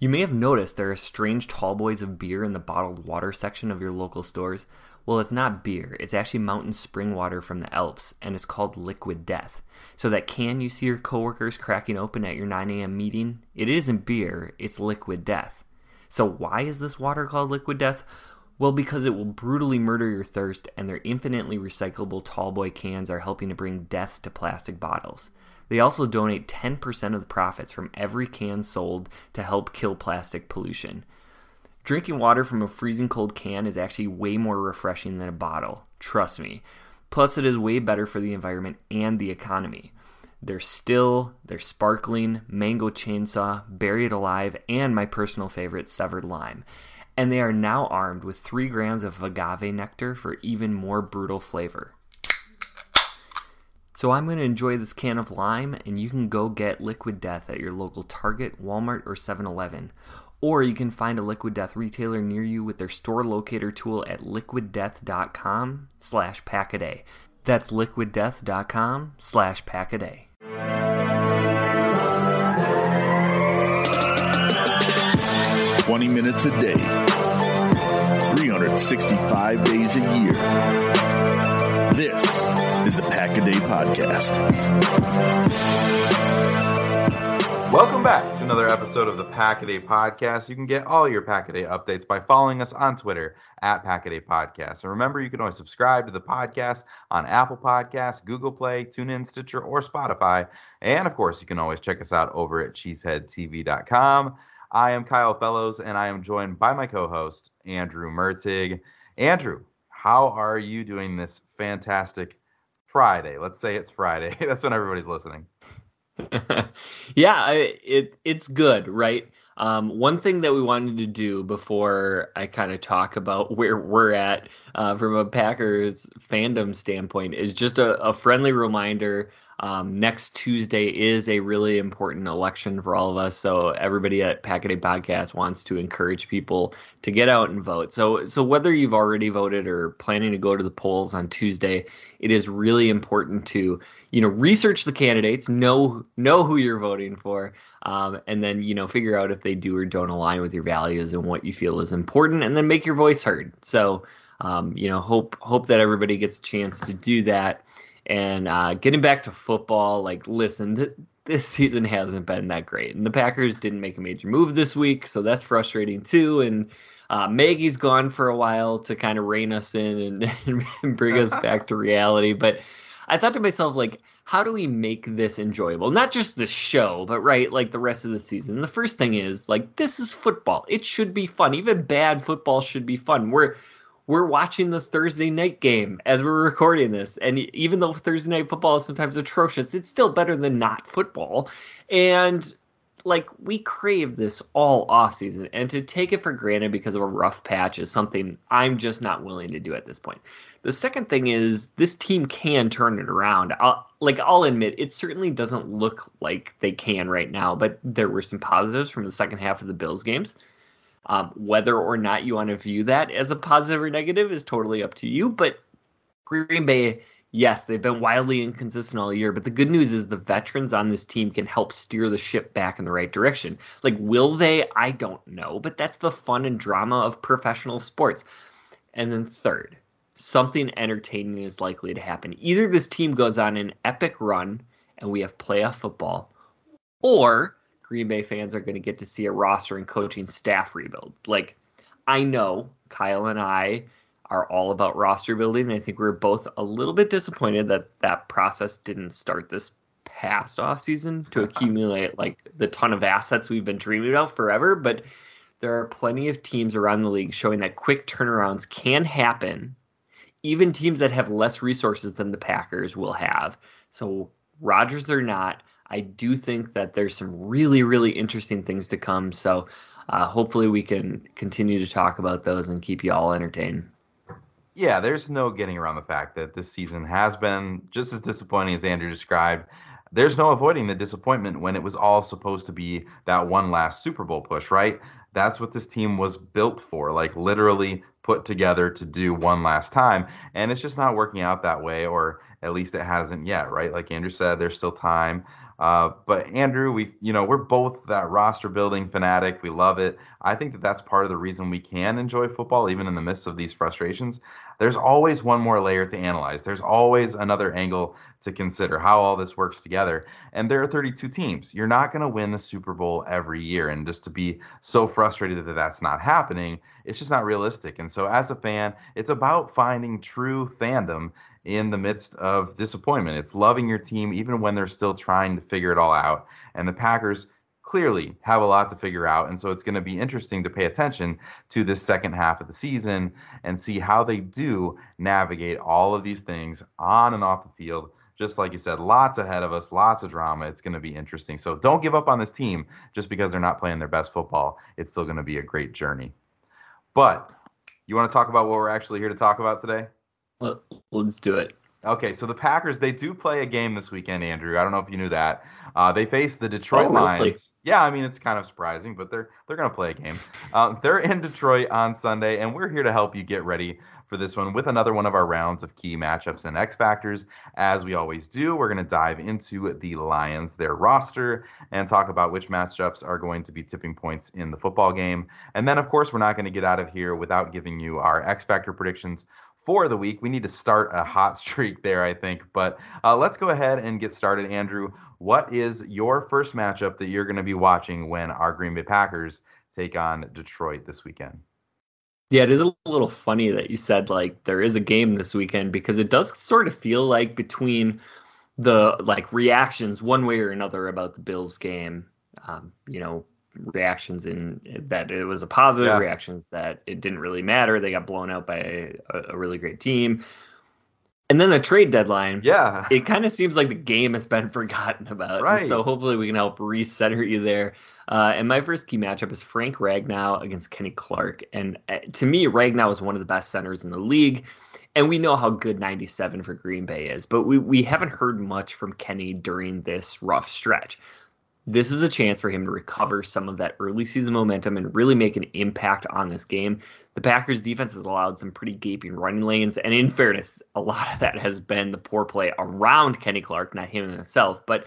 You may have noticed there are strange tall boys of beer in the bottled water section of your local stores. Well, it's not beer, it's actually mountain spring water from the Alps, and it's called Liquid Death. So that can you see your coworkers cracking open at your 9 a.m. meeting? It isn't beer, it's Liquid Death. So, why is this water called liquid death? Well, because it will brutally murder your thirst, and their infinitely recyclable tallboy cans are helping to bring death to plastic bottles. They also donate 10% of the profits from every can sold to help kill plastic pollution. Drinking water from a freezing cold can is actually way more refreshing than a bottle, trust me. Plus, it is way better for the environment and the economy. They're still, they're sparkling, mango chainsaw, buried alive, and my personal favorite, severed lime. And they are now armed with 3 grams of agave nectar for even more brutal flavor. So I'm going to enjoy this can of lime, and you can go get Liquid Death at your local Target, Walmart, or 7-Eleven. Or you can find a Liquid Death retailer near you with their store locator tool at liquiddeath.com slash packaday. That's liquiddeath.com slash packaday. 20 minutes a day, 365 days a year. This is the Podcast. Welcome back to another episode of the Packaday Podcast. You can get all your Packaday updates by following us on Twitter at Packaday Podcast. And remember, you can always subscribe to the podcast on Apple Podcasts, Google Play, TuneIn, Stitcher, or Spotify. And of course, you can always check us out over at cheeseheadtv.com. I am Kyle Fellows, and I am joined by my co-host Andrew Mertig. Andrew, how are you doing this fantastic Friday? Let's say it's Friday. That's when everybody's listening. yeah, I, it it's good, right? Um, one thing that we wanted to do before I kind of talk about where we're at uh, from a Packers fandom standpoint is just a, a friendly reminder. Um, next Tuesday is a really important election for all of us. So everybody at Packaday Podcast wants to encourage people to get out and vote. So so whether you've already voted or planning to go to the polls on Tuesday, it is really important to you know research the candidates, know know who you're voting for, um, and then you know figure out if they do or don't align with your values and what you feel is important, and then make your voice heard. So um, you know hope hope that everybody gets a chance to do that. And uh, getting back to football, like, listen, th- this season hasn't been that great. And the Packers didn't make a major move this week, so that's frustrating too. And Uh, Maggie's gone for a while to kind of rein us in and, and bring us back to reality. But I thought to myself, like, how do we make this enjoyable? Not just the show, but right, like the rest of the season. The first thing is like this is football. It should be fun. Even bad football should be fun. We're we're watching this Thursday night game as we're recording this, and even though Thursday night football is sometimes atrocious, it's still better than not football. And like we crave this all off season and to take it for granted because of a rough patch is something I'm just not willing to do at this point. The second thing is this team can turn it around. I'll, like I'll admit, it certainly doesn't look like they can right now, but there were some positives from the second half of the Bills games. Um, whether or not you want to view that as a positive or negative is totally up to you. But Green Bay, yes, they've been wildly inconsistent all year. But the good news is the veterans on this team can help steer the ship back in the right direction. Like, will they? I don't know. But that's the fun and drama of professional sports. And then third, something entertaining is likely to happen. Either this team goes on an epic run and we have playoff football, or Green Bay fans are going to get to see a roster and coaching staff rebuild. Like, I know Kyle and I are all about roster building. I think we are both a little bit disappointed that that process didn't start this past offseason to accumulate like the ton of assets we've been dreaming about forever. But there are plenty of teams around the league showing that quick turnarounds can happen even teams that have less resources than the Packers will have. So Rodgers or not, I do think that there's some really, really interesting things to come. So uh, hopefully we can continue to talk about those and keep you all entertained. Yeah, there's no getting around the fact that this season has been just as disappointing as Andrew described. There's no avoiding the disappointment when it was all supposed to be that one last Super Bowl push, right? That's what this team was built for, like literally put together to do one last time. And it's just not working out that way, or at least it hasn't yet, right? Like Andrew said, there's still time. Uh, but Andrew, we you know we're both that roster building fanatic. We love it. I think that that's part of the reason we can enjoy football, even in the midst of these frustrations. There's always one more layer to analyze. There's always another angle to consider how all this works together. And there are 32 teams. You're not going to win the Super Bowl every year, and just to be so frustrated that that's not happening, it's just not realistic. And so, as a fan, it's about finding true fandom in the midst of disappointment. It's loving your team even when they're still trying to figure it all out. And the Packers clearly have a lot to figure out. And so it's going to be interesting to pay attention to this second half of the season and see how they do navigate all of these things on and off the field. Just like you said, lots ahead of us, lots of drama. It's going to be interesting. So don't give up on this team just because they're not playing their best football. It's still going to be a great journey. But you want to talk about what we're actually here to talk about today? Let's do it. Okay, so the Packers they do play a game this weekend, Andrew. I don't know if you knew that. Uh, they face the Detroit oh, Lions. Really? Yeah, I mean it's kind of surprising, but they're they're gonna play a game. Uh, they're in Detroit on Sunday, and we're here to help you get ready for this one with another one of our rounds of key matchups and X factors. As we always do, we're gonna dive into the Lions, their roster, and talk about which matchups are going to be tipping points in the football game. And then, of course, we're not going to get out of here without giving you our X factor predictions for the week. We need to start a hot streak there, I think. But uh, let's go ahead and get started. Andrew, what is your first matchup that you're going to be watching when our Green Bay Packers take on Detroit this weekend? Yeah, it is a little funny that you said like there is a game this weekend because it does sort of feel like between the like reactions one way or another about the Bills game, um, you know, reactions in that it was a positive yeah. reactions that it didn't really matter. They got blown out by a, a really great team. And then the trade deadline yeah. it kind of seems like the game has been forgotten about. Right so hopefully we can help recenter you there. Uh, and my first key matchup is frank ragnow against kenny clark. And uh, to me ragnow is one of the best centers in the league. And we know how good 97 for Green Bay is, but we, we haven't heard much from Kenny during this rough stretch this is a chance for him to recover some of that early season momentum and really make an impact on this game. The Packers defense has allowed some pretty gaping running lanes, and in fairness, a lot of that has been the poor play around Kenny Clark, not him himself. But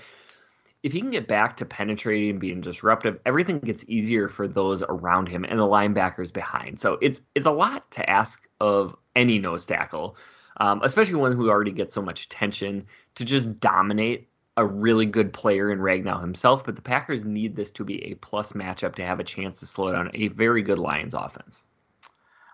if he can get back to penetrating and being disruptive, everything gets easier for those around him and the linebackers behind. So it's it's a lot to ask of any nose tackle, um, especially one who already gets so much attention, to just dominate a really good player in Ragnow himself, but the Packers need this to be a plus matchup to have a chance to slow down a very good Lions offense.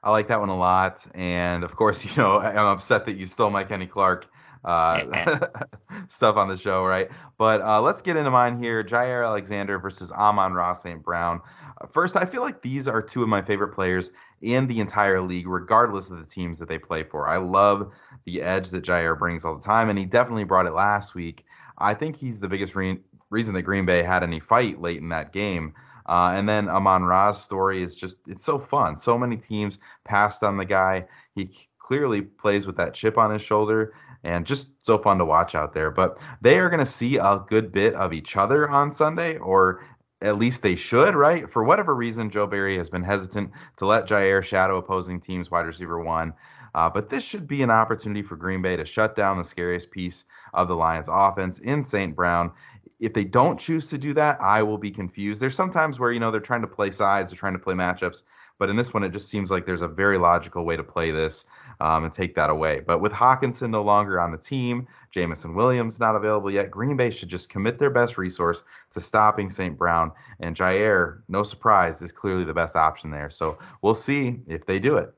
I like that one a lot. And of course, you know, I'm upset that you stole my Kenny Clark uh, stuff on the show, right? But uh, let's get into mine here. Jaire Alexander versus Amon Ra St. Brown. Uh, first, I feel like these are two of my favorite players in the entire league, regardless of the teams that they play for. I love the edge that Jaire brings all the time, and he definitely brought it last week. I think he's the biggest re- reason that Green Bay had any fight late in that game. Uh, and then Amon Ra's story is just, it's so fun. So many teams passed on the guy. He clearly plays with that chip on his shoulder and just so fun to watch out there. But they are going to see a good bit of each other on Sunday, or at least they should, right? For whatever reason, Joe Barry has been hesitant to let Jaire shadow opposing teams wide receiver one. Uh, but this should be an opportunity for Green Bay to shut down the scariest piece of the Lions offense in St. Brown. If they don't choose to do that, I will be confused. There's sometimes where, you know, they're trying to play sides, they're trying to play matchups, but in this one, it just seems like there's a very logical way to play this um, and take that away. But with Hockenson no longer on the team, Jameson Williams not available yet, Green Bay should just commit their best resource to stopping St. Brown. And Jaire, no surprise, is clearly the best option there. So we'll see if they do it.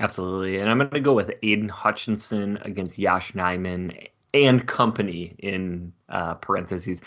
Absolutely. And I'm going to go with Aidan Hutchinson against Yosh Nijman and company in uh, parentheses.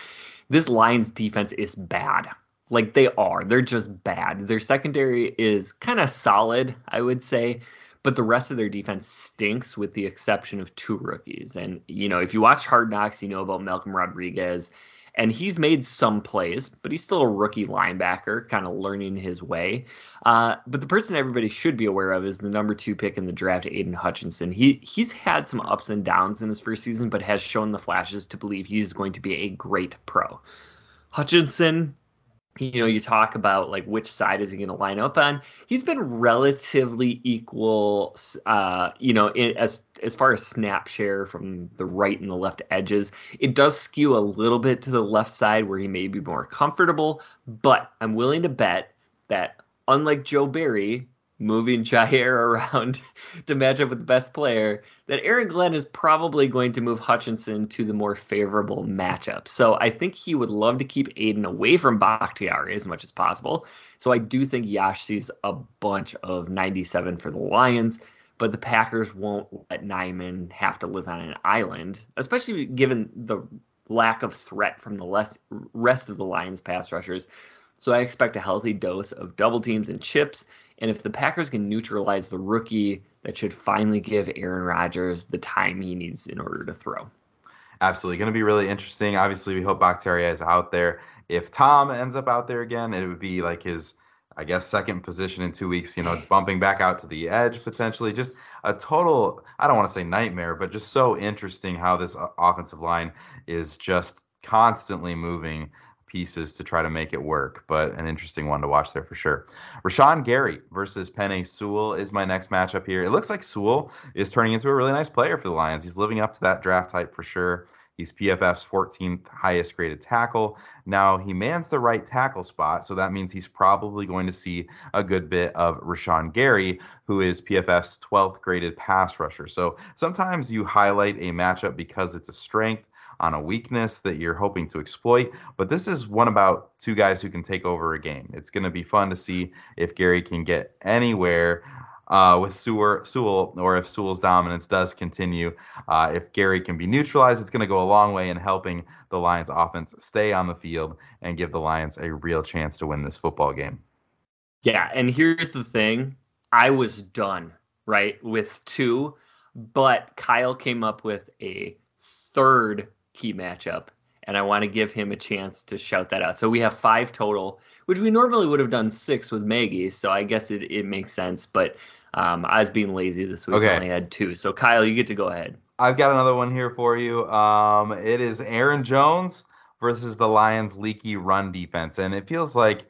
This Lions defense is bad. Like they are. They're just bad. Their secondary is kind of solid, I would say, but the rest of their defense stinks with the exception of two rookies. And, you know, if you watch Hard Knocks, you know about Malcolm Rodriguez. And he's made some plays, but he's still a rookie linebacker, kind of learning his way. Uh, but the person everybody should be aware of is the number two pick in the draft, Aidan Hutchinson. He he's had some ups and downs in his first season, but has shown the flashes to believe he's going to be a great pro. Hutchinson you know, you talk about like which side is he going to line up on. He's been relatively equal, uh, you know, in, as as far as snap share from the right and the left edges. It does skew a little bit to the left side where he may be more comfortable, but I'm willing to bet that unlike Joe Barry, moving Jaire around to match up with the best player, that Aaron Glenn is probably going to move Hutchinson to the more favorable matchup. So I think he would love to keep Aidan away from Bakhtiari as much as possible. So I do think Yosh sees a bunch of 97 for the Lions, but the Packers won't let Nijman have to live on an island, especially given the lack of threat from the less, rest of the Lions pass rushers. So I expect a healthy dose of double teams and chips and if the Packers can neutralize the rookie, that should finally give Aaron Rodgers the time he needs in order to throw. Absolutely. Going to be really interesting. Obviously, we hope Bakhtiari is out there. If Tom ends up out there again, it would be like his, I guess, second position in two weeks, you know, bumping back out to the edge potentially. Just a total, I don't want to say nightmare, but just so interesting how this offensive line is just constantly moving pieces to try to make it work, but an interesting one to watch there for sure. Rashan Gary versus Penei Sewell is my next matchup here. It looks like Sewell is turning into a really nice player for the Lions. He's living up to that draft type for sure. He's PFF's 14th highest graded tackle. Now he mans the right tackle spot, so that means he's probably going to see a good bit of Rashan Gary, who is PFF's 12th graded pass rusher. So sometimes you highlight a matchup because it's a strength on a weakness that you're hoping to exploit. But this is one about two guys who can take over a game. It's going to be fun to see if Gary can get anywhere. Uh, with Sewell, Sewell, or if Sewell's dominance does continue, uh, if Gary can be neutralized, it's going to go a long way in helping the Lions offense stay on the field and give the Lions a real chance to win this football game. Yeah, and here's the thing I was done, right, with two, but Kyle came up with a third key matchup, and I want to give him a chance to shout that out. So we have five total, which we normally would have done six with Maggie, so I guess it, it makes sense. But um, I was being lazy this week. Okay. I only had two. So Kyle, you get to go ahead. I've got another one here for you. Um, it is Aaron Jones versus the Lions' leaky run defense, and it feels like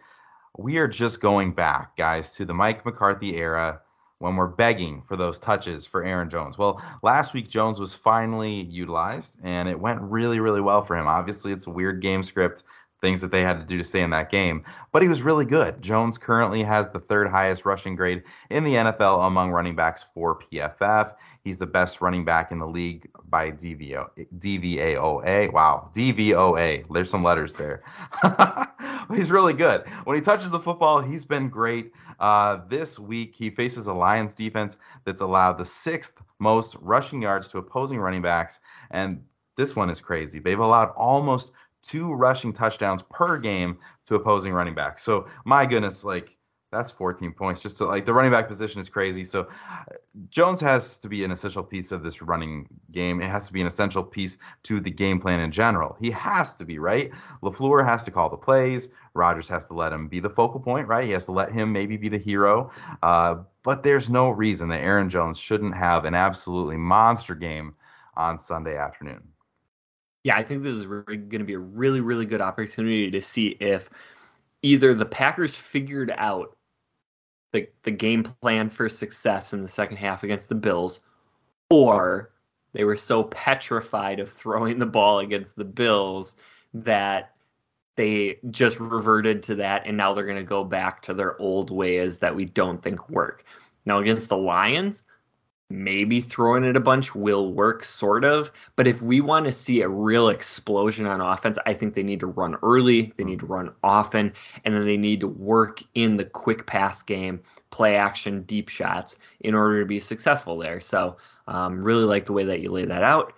we are just going back, guys, to the Mike McCarthy era when we're begging for those touches for Aaron Jones. Well, last week Jones was finally utilized and it went really, really well for him. Obviously, it's a weird game script. Things that they had to do to stay in that game. But he was really good. Jones currently has the third highest rushing grade in the NFL among running backs for PFF. He's the best running back in the league by DVO, DVAOA. Wow, DVOA. There's some letters there. he's really good. When he touches the football, he's been great. Uh, this week, he faces a Lions defense that's allowed the sixth most rushing yards to opposing running backs. And this one is crazy. They've allowed almost two rushing touchdowns per game to opposing running backs. So my goodness, like that's 14 points. Just to like the running back position is crazy. So Jones has to be an essential piece of this running game. It has to be an essential piece to the game plan in general. He has to be right. Lafleur has to call the plays. rodgers has to let him be the focal point, right? He has to let him maybe be the hero. Uh, but there's no reason that Aaron Jones shouldn't have an absolutely monster game on Sunday afternoon. Yeah, I think this is going to be a really, really good opportunity to see if either the Packers figured out the, the game plan for success in the second half against the Bills, or they were so petrified of throwing the ball against the Bills that they just reverted to that and now they're going to go back to their old ways that we don't think work. Now, against the Lions, maybe throwing it a bunch will work sort of. But if we want to see a real explosion on offense i think they need to run early they need to run often and then they need to work in the quick pass game play action deep shots in order to be successful there. So um, really like the way that you lay that out.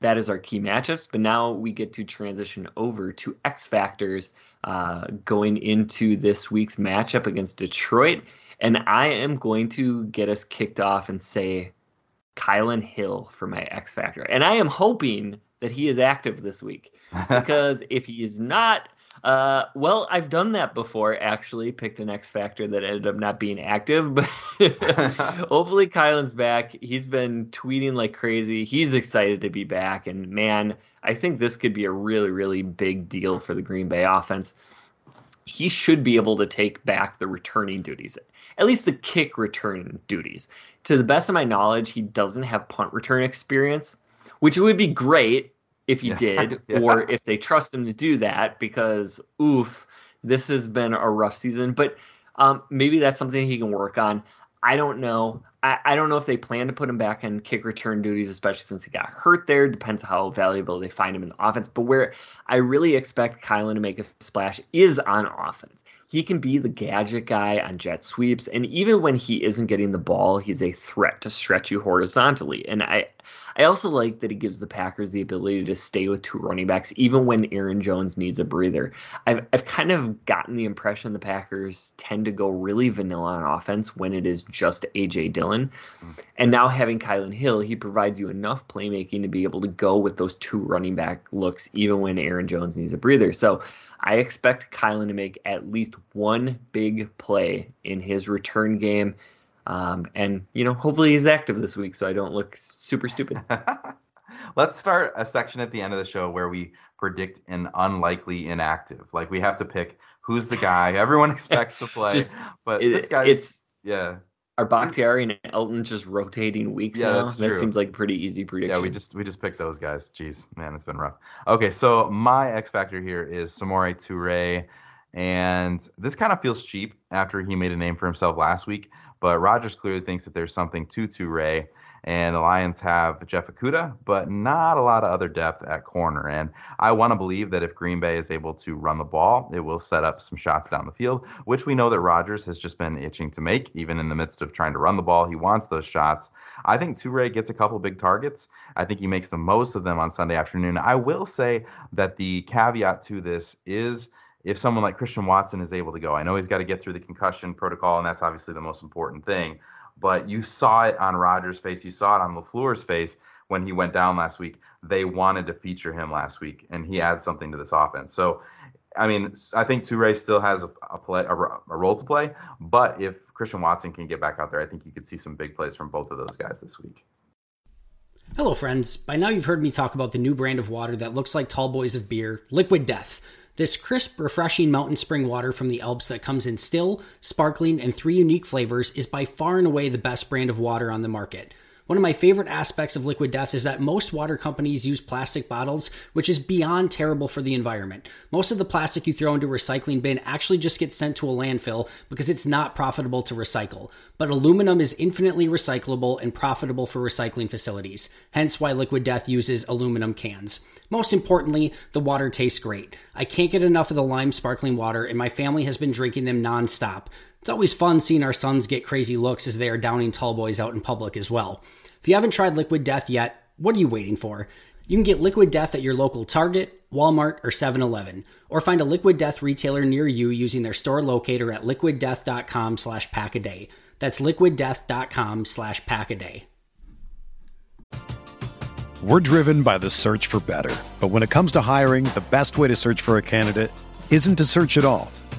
That is our key matchups but now we get to transition over to x factors uh, going into this week's matchup against detroit and I am going to get us kicked off and say Kylin Hill for my X Factor. And I am hoping that he is active this week because if he is not, uh, well, I've done that before. Actually, picked an X Factor that ended up not being active, but hopefully Kylin's back. He's been tweeting like crazy. He's excited to be back, and man, I think this could be a really, really big deal for the Green Bay offense he should be able to take back the returning duties, at least the kick return duties. To the best of my knowledge, he doesn't have punt return experience, which would be great if he yeah. did, yeah. or if they trust him to do that, because oof, this has been a rough season. But um, maybe that's something he can work on. I don't know. I, I don't know if they plan to put him back in kick return duties, especially since he got hurt there. Depends how valuable they find him in the offense. But where I really expect Kylin to make a splash is on offense he can be the gadget guy on jet sweeps and even when he isn't getting the ball he's a threat to stretch you horizontally and i i also like that he gives the packers the ability to stay with two running backs even when aaron jones needs a breather i've i've kind of gotten the impression the packers tend to go really vanilla on offense when it is just aj dillon and now having Kylin hill he provides you enough playmaking to be able to go with those two running back looks even when aaron jones needs a breather so I expect Kylin to make at least one big play in his return game. Um, and, you know, hopefully he's active this week so I don't look super stupid. Let's start a section at the end of the show where we predict an unlikely inactive. Like we have to pick who's the guy everyone expects to play, Just, but it, this guy is, yeah. Are Bakhtiari and Elgton just rotating weeks yeah, now? That's true. That seems like a pretty easy prediction. Yeah, we just we just picked those guys. Jeez, man, it's been rough. Okay, so my X factor here is Samori Toure, and this kind of feels cheap after he made a name for himself last week. But Rodgers clearly thinks that there's something to Toure and the Lions have Jeff Okudah, but not a lot of other depth at corner. And I want to believe that if Green Bay is able to run the ball, it will set up some shots down the field, which we know that Rodgers has just been itching to make, even in the midst of trying to run the ball. He wants those shots. I think Toure gets a couple big targets. I think he makes the most of them on Sunday afternoon. I will say that the caveat to this is if someone like Christian Watson is able to go. I know he's got to get through the concussion protocol, and that's obviously the most important thing but you saw it on Rodgers' face. You saw it on LaFleur's face when he went down last week. They wanted to feature him last week, and he adds something to this offense. So, I mean, I think Toure still has a, a, play, a, a role to play, but if Christian Watson can get back out there, I think you could see some big plays from both of those guys this week. Hello, friends. By now, you've heard me talk about the new brand of water that looks like tall boys of beer, Liquid Death. This crisp, refreshing mountain spring water from the Alps that comes in still, sparkling, and three unique flavors is by far and away the best brand of water on the market. One of my favorite aspects of Liquid Death is that most water companies use plastic bottles, which is beyond terrible for the environment. Most of the plastic you throw into a recycling bin actually just gets sent to a landfill because it's not profitable to recycle. But aluminum is infinitely recyclable and profitable for recycling facilities, hence why Liquid Death uses aluminum cans. Most importantly, the water tastes great. I can't get enough of the lime sparkling water, and my family has been drinking them nonstop. It's always fun seeing our sons get crazy looks as they are downing tall boys out in public as well. If you haven't tried Liquid Death yet, what are you waiting for? You can get Liquid Death at your local Target, Walmart, or 7 Eleven, or find a Liquid Death retailer near you using their store locator at liquiddeath.com slash packaday. That's liquiddeath.com slash packaday. We're driven by the search for better. But when it comes to hiring, the best way to search for a candidate isn't to search at all.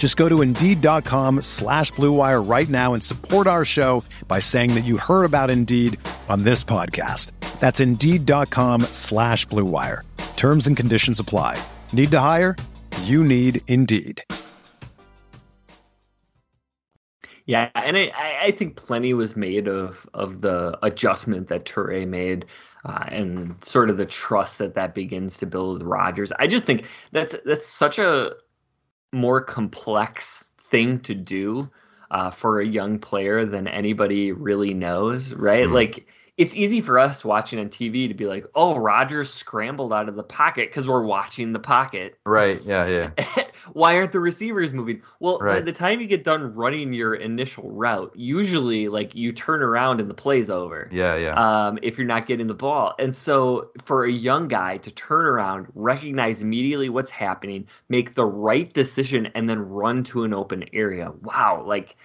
Just go to Indeed.com slash BlueWire right now and support our show by saying that you heard about Indeed on this podcast. That's Indeed.com slash BlueWire. Terms and conditions apply. Need to hire? You need Indeed. Yeah, and I, I think plenty was made of of the adjustment that Toure made, uh, and sort of the trust that that begins to build with Rodgers. I just think that's that's such a more complex thing to do uh, for a young player than anybody really knows, right? Mm. Like it's easy for us watching on TV to be like, "Oh, Rodgers scrambled out of the pocket" because we're watching the pocket. Right. Yeah. Yeah. Why aren't the receivers moving? Well, right. by the time you get done running your initial route, usually like you turn around and the play's over. Yeah. Yeah. Um, if you're not getting the ball, and so for a young guy to turn around, recognize immediately what's happening, make the right decision, and then run to an open area. Wow. Like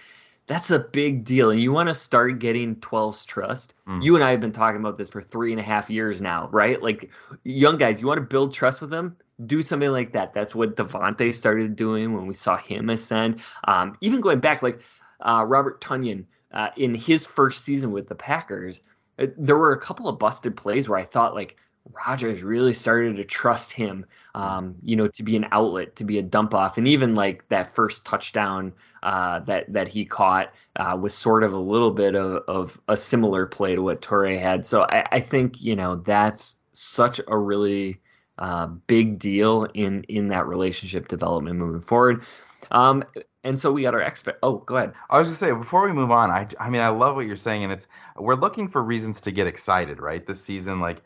that's a big deal. And you want to start getting 12's trust. Mm. You and I have been talking about this for three and a half years now, right? Like young guys, you want to build trust with them, do something like that. That's what Davante started doing when we saw him ascend. Um, even going back, like uh, Robert Tonyan uh, in his first season with the Packers, uh, there were a couple of busted plays where I thought like, Rodgers really started to trust him, um, you know, to be an outlet, to be a dump off, and even like that first touchdown uh, that that he caught uh, was sort of a little bit of, of a similar play to what Toure had. So I, I, think you know that's such a really uh, big deal in in that relationship development moving forward. Um, and so we got our expert. Oh, go ahead. I was just say before we move on, I I mean I love what you're saying, and it's we're looking for reasons to get excited, right? This season, like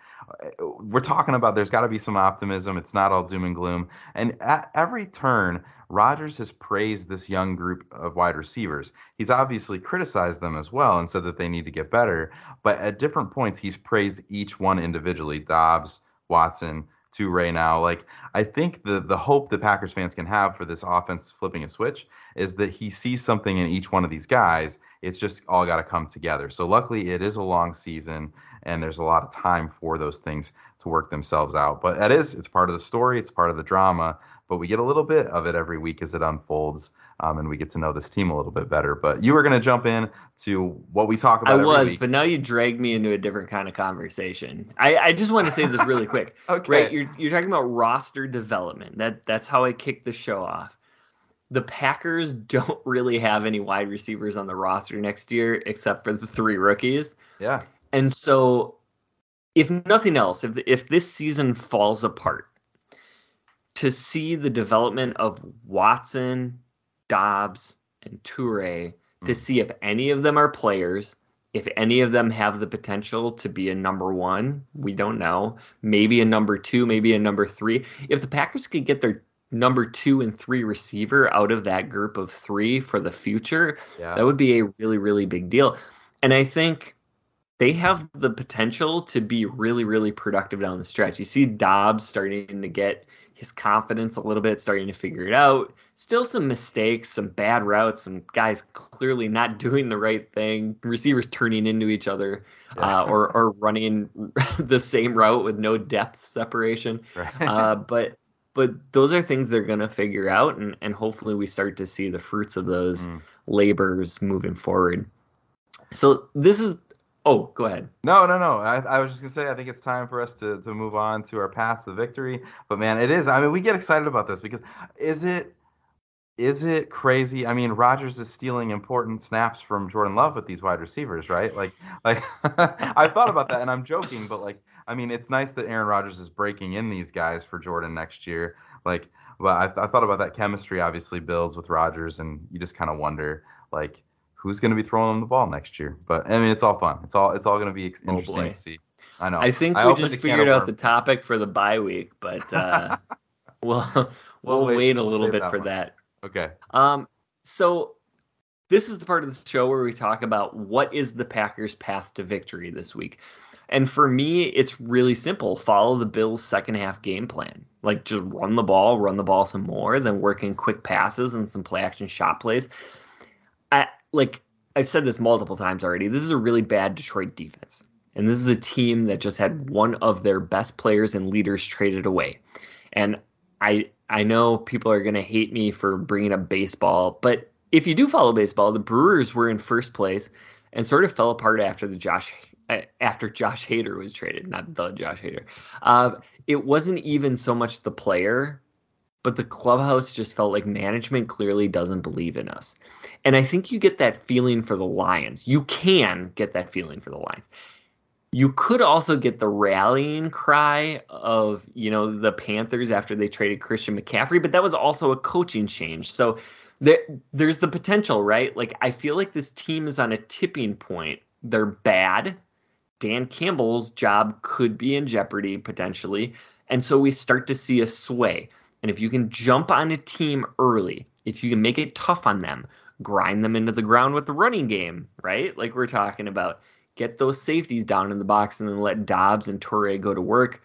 we're talking about, there's got to be some optimism. It's not all doom and gloom. And at every turn, Rodgers has praised this young group of wide receivers. He's obviously criticized them as well and said that they need to get better. But at different points, he's praised each one individually. Dobbs, Watson, Toure now. Like I think the the hope that Packers fans can have for this offense flipping a switch is that he sees something in each one of these guys. It's just all got to come together. So luckily it is a long season and there's a lot of time for those things to work themselves out. But that is it's part of the story, it's part of the drama. But we get a little bit of it every week as it unfolds. Um, and we get to know this team a little bit better. But you were going to jump in to what we talk about. I was, week. but now you dragged me into a different kind of conversation. I, I just want to say this really quick. okay. Right, you're you're talking about roster development. That that's how I kicked the show off. The Packers don't really have any wide receivers on the roster next year except for the three rookies. Yeah. And so, if nothing else, if if this season falls apart, to see the development of Watson, Dobbs, and Toure to hmm. see if any of them are players, if any of them have the potential to be a number one, we don't know. Maybe a number two, maybe a number three. If the Packers could get their number two and three receiver out of that group of three for the future, yeah. that would be a really, really big deal. And I think they have the potential to be really, really productive down the stretch. You see Dobbs starting to get his confidence a little bit, starting to figure it out. Still some mistakes, some bad routes, some guys clearly not doing the right thing, receivers turning into each other, yeah. uh, or or running the same route with no depth separation. Right. Uh, but but those are things they're going to figure out, and and hopefully we start to see the fruits of those mm. labors moving forward. So this is Oh, go ahead. No, no, no. I, I, was just gonna say I think it's time for us to to move on to our path to victory. But man, it is. I mean, we get excited about this because is it is it crazy? I mean, Rodgers is stealing important snaps from Jordan Love with these wide receivers, right? Like, like I've thought about that, and I'm joking, but like, I mean, it's nice that Aaron Rodgers is breaking in these guys for Jordan next year. Like, but I, I thought about that chemistry obviously builds with Rodgers, and you just kind of wonder, like who's going to be throwing them the ball next year. But I mean, it's all fun. It's all it's all going to be oh, interesting oh to see. I know. I think I we just figured out the topic for the bye week, but uh, we'll we'll, we'll wait, wait, a little we'll bit that for one. that. Okay. Um. So this is the part of the show where we talk about what is the Packers' path to victory this week. And for me, it's really simple. Follow the Bills' second half game plan. Like just run the ball, run the ball some more, then work in quick passes and some play action shot plays. I, like I've said this multiple times already. This is a really bad Detroit defense. And this is a team that just had one of their best players and leaders traded away. And I I know people are going to hate me for bringing up baseball, but if you do follow baseball, the Brewers were in first place and sort of fell apart after the Josh after Josh Hader was traded, not the Josh Hader. Uh, it wasn't even so much the player but the clubhouse just felt like management clearly doesn't believe in us. And I think you get that feeling for the Lions. You can get that feeling for the Lions. You could also get the rallying cry of, you know, the Panthers after they traded Christian McCaffrey, but that was also a coaching change. So there, there's the potential, right? Like I feel like this team is on a tipping point. They're bad. Dan Campbell's job could be in jeopardy potentially. And so we start to see a sway. And if you can jump on a team early, if you can make it tough on them, grind them into the ground with the running game, right? Like we're talking about, get those safeties down in the box and then let Dobbs and Toure go to work.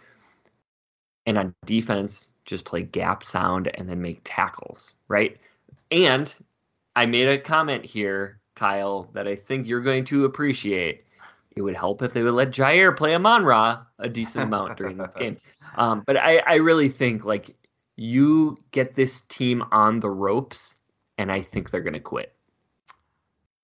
And on defense, just play gap sound and then make tackles, right? And I made a comment here, Kyle, that I think you're going to appreciate. It would help if they would let Jaire play Amon Ra a decent amount during this game. Um, but I, I really think like you get this team on the ropes, and I think they're going to quit.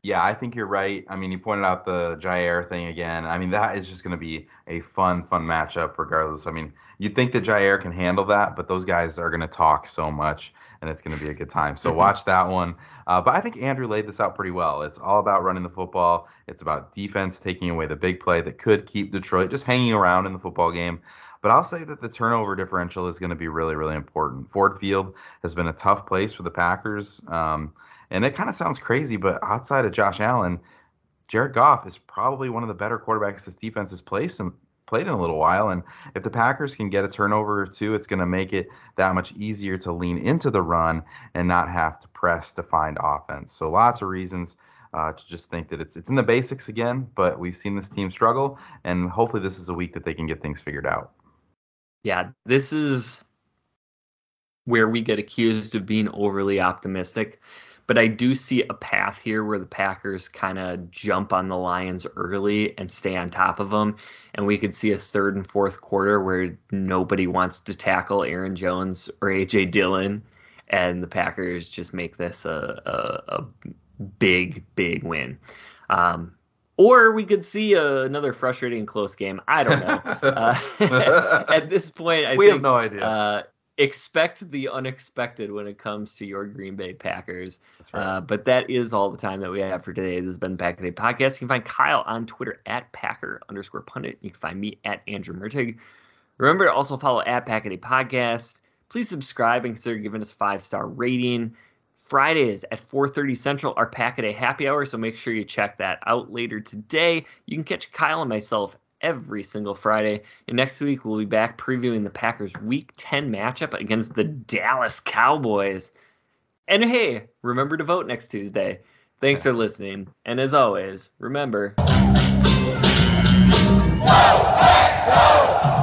Yeah, I think you're right. I mean, you pointed out the Jaire thing again. I mean, that is just going to be a fun, fun matchup regardless. I mean, you'd think that Jaire can handle that, but those guys are going to talk so much, and it's going to be a good time. So mm-hmm. watch that one. Uh, but I think Andrew laid this out pretty well. It's all about running the football. It's about defense taking away the big play that could keep Detroit just hanging around in the football game. But I'll say that the turnover differential is going to be really, really important. Ford Field has been a tough place for the Packers. Um, and it kind of sounds crazy, but outside of Josh Allen, Jared Goff is probably one of the better quarterbacks this defense has placed played in a little while. And if the Packers can get a turnover or two, it's going to make it that much easier to lean into the run and not have to press to find offense. So lots of reasons. Uh, to just think that it's it's in the basics again, but we've seen this team struggle, and hopefully this is a week that they can get things figured out yeah, this is where we get accused of being overly optimistic. But I do see a path here where the Packers kind of jump on the Lions early and stay on top of them. And we could see a third and fourth quarter where nobody wants to tackle Aaron Jones or A.J. Dillon. And the Packers just make this a, a, a big, big win. Um, or we could see uh, another frustrating close game. I don't know. uh, at this point, I we think, have no idea. Uh, expect the unexpected when it comes to your Green Bay Packers. Right. Uh, but that is all the time that we have for today. This has been the Pack a Day podcast. You can find Kyle on Twitter at Packer underscore pundit. You can find me at Andrew Mertig. Remember to also follow at Pack a Day podcast. Please subscribe and consider giving us a five star rating. Fridays at 4:30 Central are Packaday Happy Hour, so make sure you check that out later today. You can catch Kyle and myself every single Friday. And next week we'll be back previewing the Packers Week 10 matchup against the Dallas Cowboys. And hey, remember to vote next Tuesday. Thanks for listening. And as always, remember hey!